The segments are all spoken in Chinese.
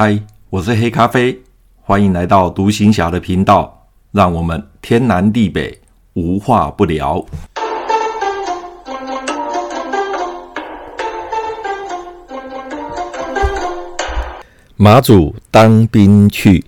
嗨，我是黑咖啡，欢迎来到独行侠的频道，让我们天南地北无话不聊。马祖当兵去。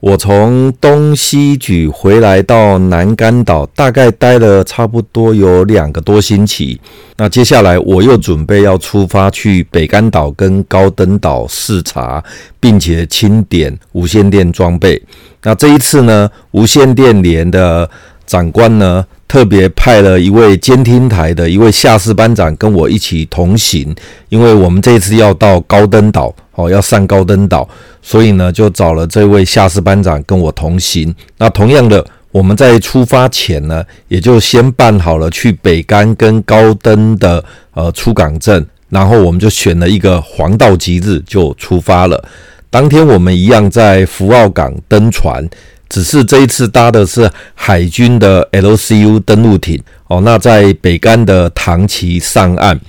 我从东西莒回来到南竿岛，大概待了差不多有两个多星期。那接下来我又准备要出发去北竿岛跟高登岛视察，并且清点无线电装备。那这一次呢，无线电连的长官呢，特别派了一位监听台的一位下士班长跟我一起同行，因为我们这次要到高登岛。哦，要上高登岛，所以呢，就找了这位下士班长跟我同行。那同样的，我们在出发前呢，也就先办好了去北竿跟高登的呃出港证，然后我们就选了一个黄道吉日就出发了。当天我们一样在福澳港登船，只是这一次搭的是海军的 LCU 登陆艇。哦，那在北竿的唐崎上岸，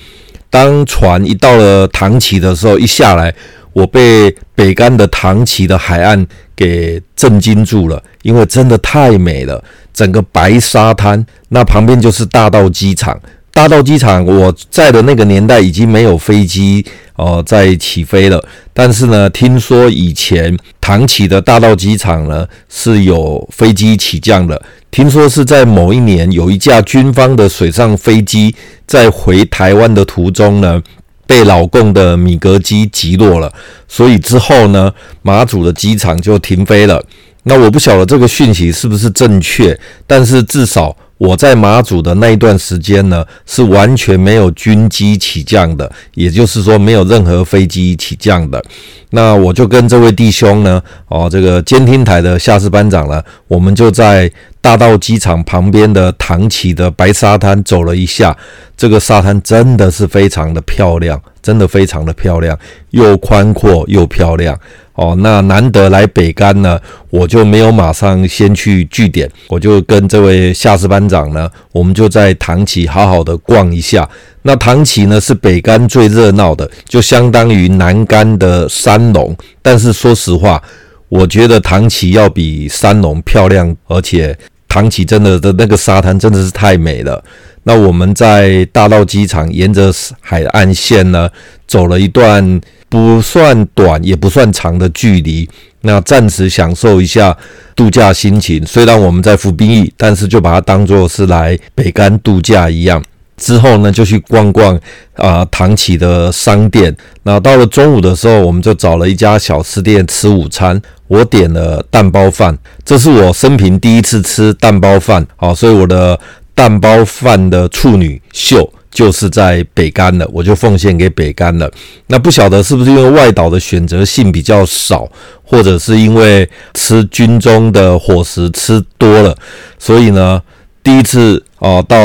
当船一到了唐崎的时候，一下来。我被北干的唐崎的海岸给震惊住了，因为真的太美了，整个白沙滩，那旁边就是大道机场。大道机场我在的那个年代已经没有飞机哦在起飞了，但是呢，听说以前唐崎的大道机场呢是有飞机起降的，听说是在某一年有一架军方的水上飞机在回台湾的途中呢。被老共的米格机击落了，所以之后呢，马祖的机场就停飞了。那我不晓得这个讯息是不是正确，但是至少我在马祖的那一段时间呢，是完全没有军机起降的，也就是说没有任何飞机起降的。那我就跟这位弟兄呢，哦，这个监听台的下士班长呢，我们就在。大道机场旁边的唐崎的白沙滩走了一下，这个沙滩真的是非常的漂亮，真的非常的漂亮，又宽阔又漂亮哦。那难得来北竿呢，我就没有马上先去据点，我就跟这位下士班长呢，我们就在唐崎好好的逛一下。那唐崎呢是北竿最热闹的，就相当于南竿的三龙，但是说实话。我觉得唐崎要比三龙漂亮，而且唐崎真的的那个沙滩真的是太美了。那我们在大道机场沿着海岸线呢，走了一段不算短也不算长的距离，那暂时享受一下度假心情。虽然我们在服兵役，但是就把它当做是来北竿度假一样。之后呢，就去逛逛啊、呃、唐崎的商店。那到了中午的时候，我们就找了一家小吃店吃午餐。我点了蛋包饭，这是我生平第一次吃蛋包饭，好，所以我的蛋包饭的处女秀就是在北干的，我就奉献给北干了。那不晓得是不是因为外岛的选择性比较少，或者是因为吃军中的伙食吃多了，所以呢，第一次哦到。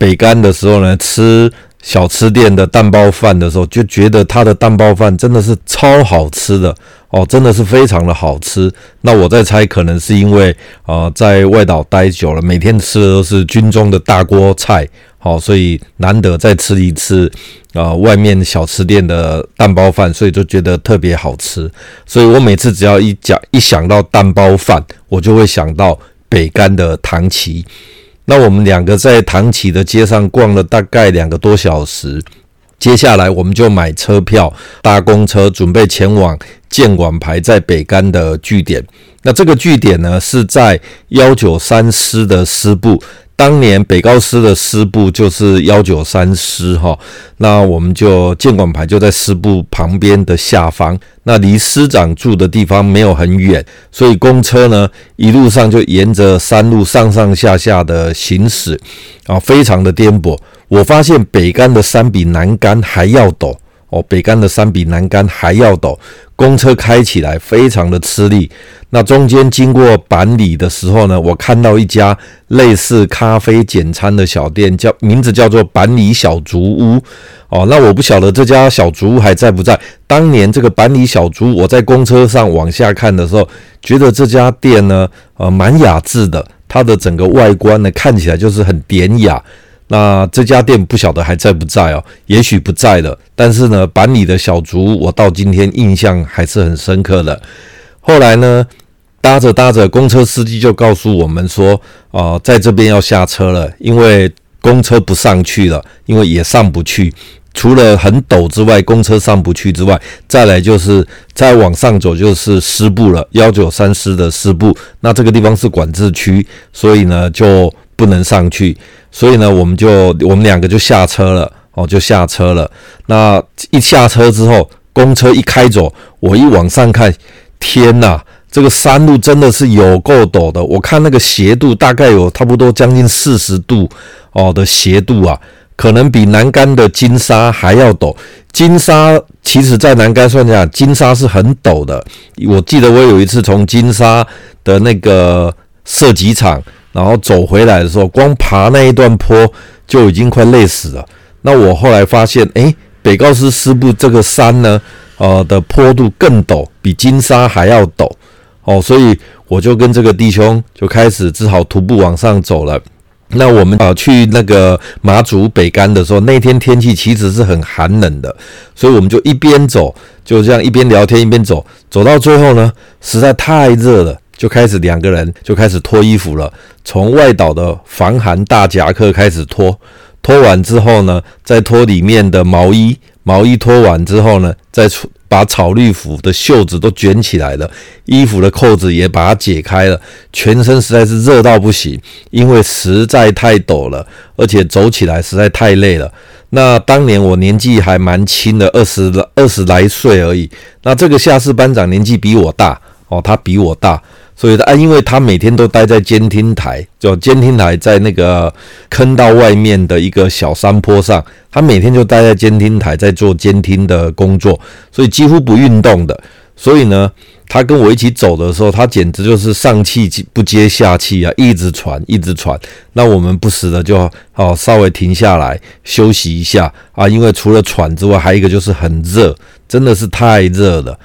北干的时候呢，吃小吃店的蛋包饭的时候，就觉得他的蛋包饭真的是超好吃的哦，真的是非常的好吃。那我在猜，可能是因为、呃，在外岛待久了，每天吃的都是军中的大锅菜，好、哦，所以难得再吃一次啊、呃，外面小吃店的蛋包饭，所以就觉得特别好吃。所以我每次只要一讲一想到蛋包饭，我就会想到北竿的唐旗。那我们两个在唐崎的街上逛了大概两个多小时，接下来我们就买车票搭公车，准备前往建管牌在北干的据点。那这个据点呢，是在幺九三师的师部。当年北高师的师部就是幺九三师哈，那我们就建管排就在师部旁边的下方，那离师长住的地方没有很远，所以公车呢一路上就沿着山路上上下下的行驶啊，非常的颠簸。我发现北竿的山比南竿还要陡。哦，北竿的山比南竿还要陡，公车开起来非常的吃力。那中间经过板里的时候呢，我看到一家类似咖啡简餐的小店，叫名字叫做板里小竹屋。哦，那我不晓得这家小竹屋还在不在。当年这个板里小竹，我在公车上往下看的时候，觉得这家店呢，呃，蛮雅致的。它的整个外观呢，看起来就是很典雅。那这家店不晓得还在不在哦，也许不在了。但是呢，板里的小竹，我到今天印象还是很深刻的。后来呢，搭着搭着，公车司机就告诉我们说，啊、在这边要下车了，因为公车不上去了，因为也上不去。除了很陡之外，公车上不去之外，再来就是再往上走就是师部了，幺九三师的师部。那这个地方是管制区，所以呢就不能上去。所以呢，我们就我们两个就下车了，哦，就下车了。那一下车之后，公车一开走，我一往上看，天呐，这个山路真的是有够陡的。我看那个斜度大概有差不多将近四十度哦的斜度啊。可能比南竿的金沙还要陡。金沙其实，在南竿算下，金沙是很陡的。我记得我有一次从金沙的那个射击场，然后走回来的时候，光爬那一段坡就已经快累死了。那我后来发现，诶，北高师师部这个山呢，呃的坡度更陡，比金沙还要陡。哦，所以我就跟这个弟兄就开始只好徒步往上走了。那我们啊去那个马祖北竿的时候，那天天气其实是很寒冷的，所以我们就一边走，就这样一边聊天一边走，走到最后呢，实在太热了，就开始两个人就开始脱衣服了，从外岛的防寒大夹克开始脱，脱完之后呢，再脱里面的毛衣，毛衣脱完之后呢，再出。把草绿服的袖子都卷起来了，衣服的扣子也把它解开了，全身实在是热到不行，因为实在太陡了，而且走起来实在太累了。那当年我年纪还蛮轻的，二十二十来岁而已。那这个下士班长年纪比我大哦，他比我大。所以啊，因为他每天都待在监听台，就监听台在那个坑道外面的一个小山坡上，他每天就待在监听台在做监听的工作，所以几乎不运动的。所以呢，他跟我一起走的时候，他简直就是上气不接下气啊，一直喘，一直喘。那我们不时的就哦稍微停下来休息一下啊，因为除了喘之外，还有一个就是很热，真的是太热了。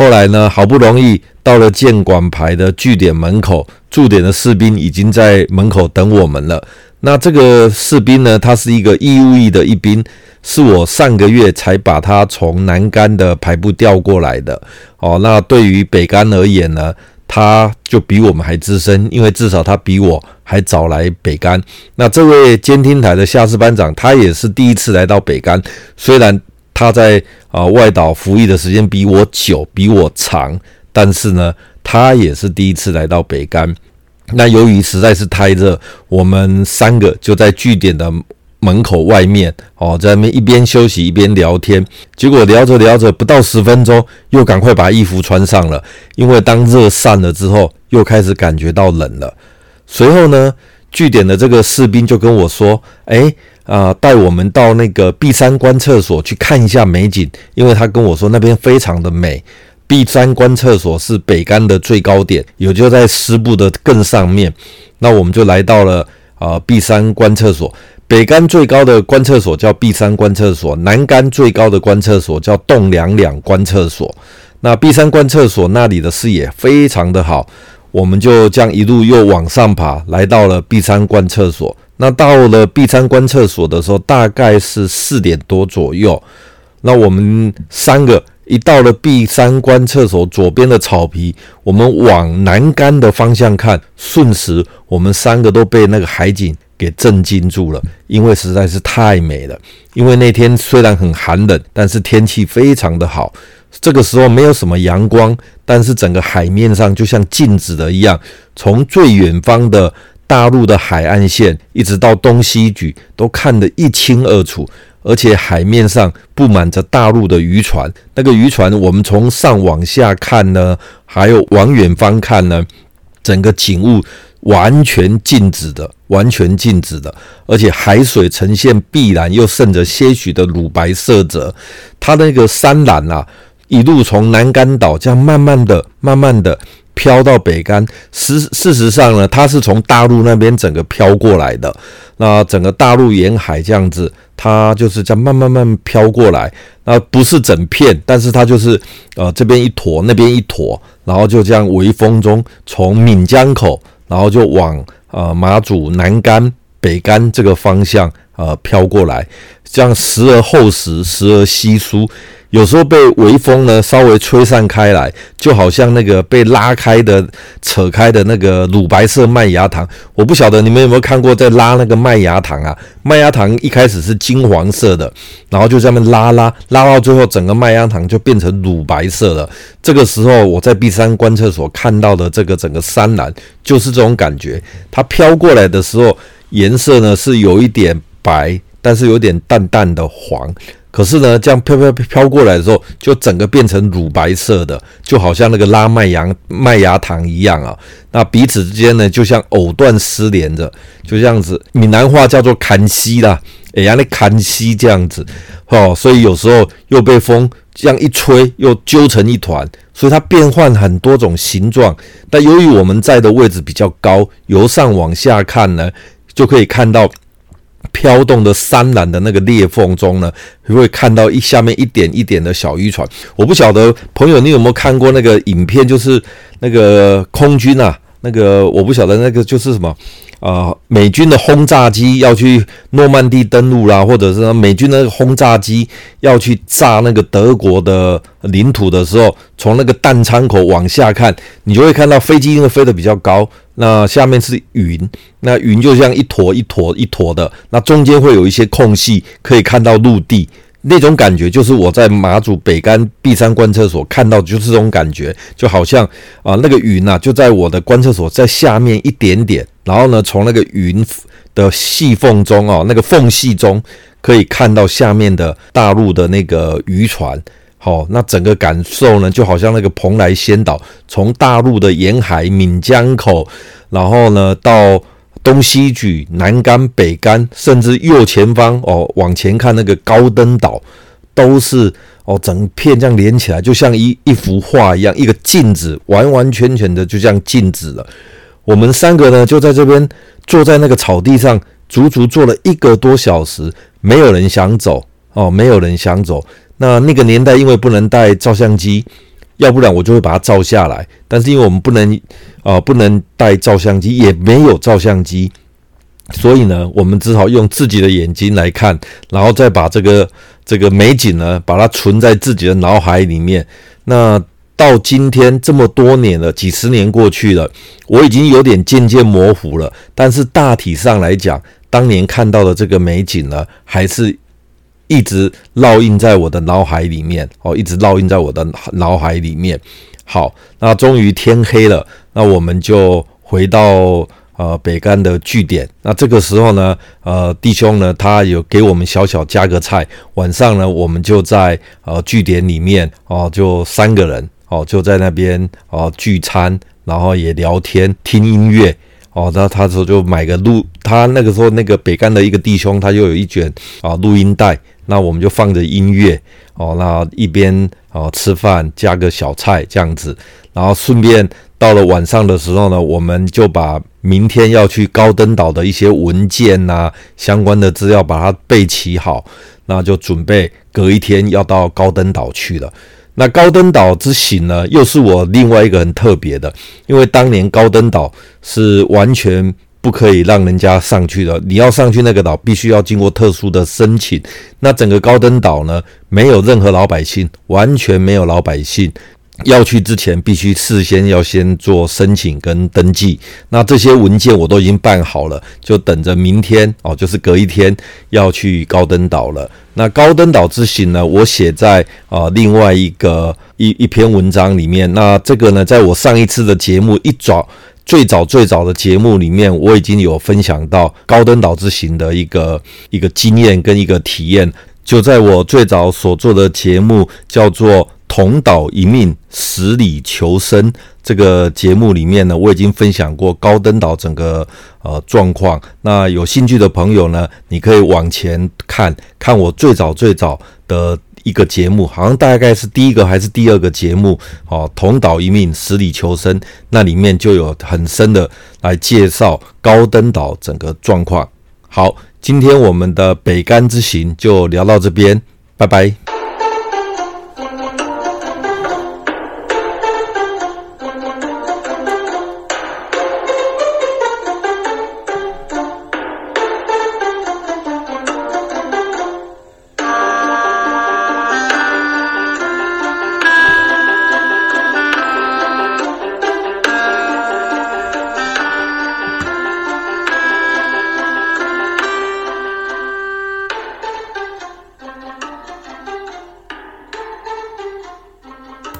后来呢，好不容易到了建管排的据点门口，驻点的士兵已经在门口等我们了。那这个士兵呢，他是一个义务役的一兵，是我上个月才把他从南竿的排部调过来的。哦，那对于北竿而言呢，他就比我们还资深，因为至少他比我还早来北竿。那这位监听台的下士班长，他也是第一次来到北竿，虽然。他在啊外岛服役的时间比我久，比我长，但是呢，他也是第一次来到北竿。那由于实在是太热，我们三个就在据点的门口外面哦，在那边一边休息一边聊天。结果聊着聊着，不到十分钟，又赶快把衣服穿上了，因为当热散了之后，又开始感觉到冷了。随后呢，据点的这个士兵就跟我说：“诶。”啊，带我们到那个碧山观厕所去看一下美景，因为他跟我说那边非常的美。碧山观厕所是北竿的最高点，也就在师部的更上面。那我们就来到了啊碧山观厕所。北竿最高的观厕所叫碧山观厕所，南竿最高的观厕所叫栋梁两观厕所。那碧山观厕所那里的视野非常的好，我们就这样一路又往上爬，来到了碧山观厕所。那到了碧山观测所的时候，大概是四点多左右。那我们三个一到了碧山观测所左边的草皮，我们往南竿的方向看，瞬时我们三个都被那个海景给震惊住了，因为实在是太美了。因为那天虽然很寒冷，但是天气非常的好。这个时候没有什么阳光，但是整个海面上就像静止的一样，从最远方的。大陆的海岸线一直到东西举都看得一清二楚，而且海面上布满着大陆的渔船。那个渔船，我们从上往下看呢，还有往远方看呢，整个景物完全静止的，完全静止的，而且海水呈现碧蓝，又渗着些许的乳白色泽。它那个山岚啊，一路从南竿岛这样慢慢的、慢慢的。飘到北竿，实事实上呢，它是从大陆那边整个飘过来的。那整个大陆沿海这样子，它就是这样慢慢慢飘过来。那不是整片，但是它就是呃这边一坨，那边一坨，然后就这样微风中从闽江口，然后就往呃马祖南竿、北竿这个方向呃飘过来，这样时而厚实，时而稀疏。有时候被微风呢稍微吹散开来，就好像那个被拉开的、扯开的那个乳白色麦芽糖。我不晓得你们有没有看过在拉那个麦芽糖啊？麦芽糖一开始是金黄色的，然后就这样拉拉拉到最后，整个麦芽糖就变成乳白色了。这个时候我在碧山观测所看到的这个整个山岚就是这种感觉。它飘过来的时候，颜色呢是有一点白，但是有点淡淡的黄。可是呢，这样飘飘飘过来的时候，就整个变成乳白色的，就好像那个拉麦芽麦芽糖一样啊。那彼此之间呢，就像藕断丝连着，就这样子。闽南话叫做砍西啦，哎呀，那砍西这样子哦。所以有时候又被风这样一吹，又揪成一团，所以它变换很多种形状。但由于我们在的位置比较高，由上往下看呢，就可以看到。飘动的山峦的那个裂缝中呢，你会看到一下面一点一点的小渔船。我不晓得朋友你有没有看过那个影片，就是那个空军啊，那个我不晓得那个就是什么。啊、呃，美军的轰炸机要去诺曼底登陆啦，或者是美军的轰炸机要去炸那个德国的领土的时候，从那个弹舱口往下看，你就会看到飞机因为飞得比较高，那下面是云，那云就像一坨一坨一坨的，那中间会有一些空隙，可以看到陆地。那种感觉就是我在马祖北竿碧山观测所看到，就是这种感觉，就好像啊那个云呐、就在我的观测所在下面一点点，然后呢从那个云的细缝中哦那个缝隙中可以看到下面的大陆的那个渔船，好，那整个感受呢就好像那个蓬莱仙岛从大陆的沿海闽江口，然后呢到。东西莒、南竿、北竿，甚至右前方哦，往前看那个高登岛，都是哦，整片这样连起来，就像一一幅画一样，一个镜子，完完全全的就这样静止了。我们三个呢，就在这边坐在那个草地上，足足坐了一个多小时，没有人想走哦，没有人想走。那那个年代，因为不能带照相机。要不然我就会把它照下来，但是因为我们不能啊、不能带照相机，也没有照相机，所以呢，我们只好用自己的眼睛来看，然后再把这个这个美景呢，把它存在自己的脑海里面。那到今天这么多年了，几十年过去了，我已经有点渐渐模糊了，但是大体上来讲，当年看到的这个美景呢，还是。一直烙印在我的脑海里面，哦，一直烙印在我的脑海里面。好，那终于天黑了，那我们就回到呃北竿的据点。那这个时候呢，呃，弟兄呢，他有给我们小小加个菜。晚上呢，我们就在呃据点里面哦，就三个人哦，就在那边哦聚餐，然后也聊天，听音乐。哦，那他说就买个录，他那个时候那个北竿的一个弟兄，他就有一卷啊录音带，那我们就放着音乐，哦，那一边啊吃饭加个小菜这样子，然后顺便到了晚上的时候呢，我们就把明天要去高登岛的一些文件呐、相关的资料把它备齐好，那就准备隔一天要到高登岛去了。那高登岛之行呢，又是我另外一个很特别的，因为当年高登岛是完全不可以让人家上去的，你要上去那个岛，必须要经过特殊的申请。那整个高登岛呢，没有任何老百姓，完全没有老百姓。要去之前，必须事先要先做申请跟登记。那这些文件我都已经办好了，就等着明天哦，就是隔一天要去高登岛了。那高登岛之行呢，我写在啊另外一个一一篇文章里面。那这个呢，在我上一次的节目一早最早最早的节目里面，我已经有分享到高登岛之行的一个一个经验跟一个体验。就在我最早所做的节目叫做。同岛一命，十里求生。这个节目里面呢，我已经分享过高登岛整个呃状况。那有兴趣的朋友呢，你可以往前看看我最早最早的一个节目，好像大概是第一个还是第二个节目哦。同岛一命，十里求生，那里面就有很深的来介绍高登岛整个状况。好，今天我们的北竿之行就聊到这边，拜拜。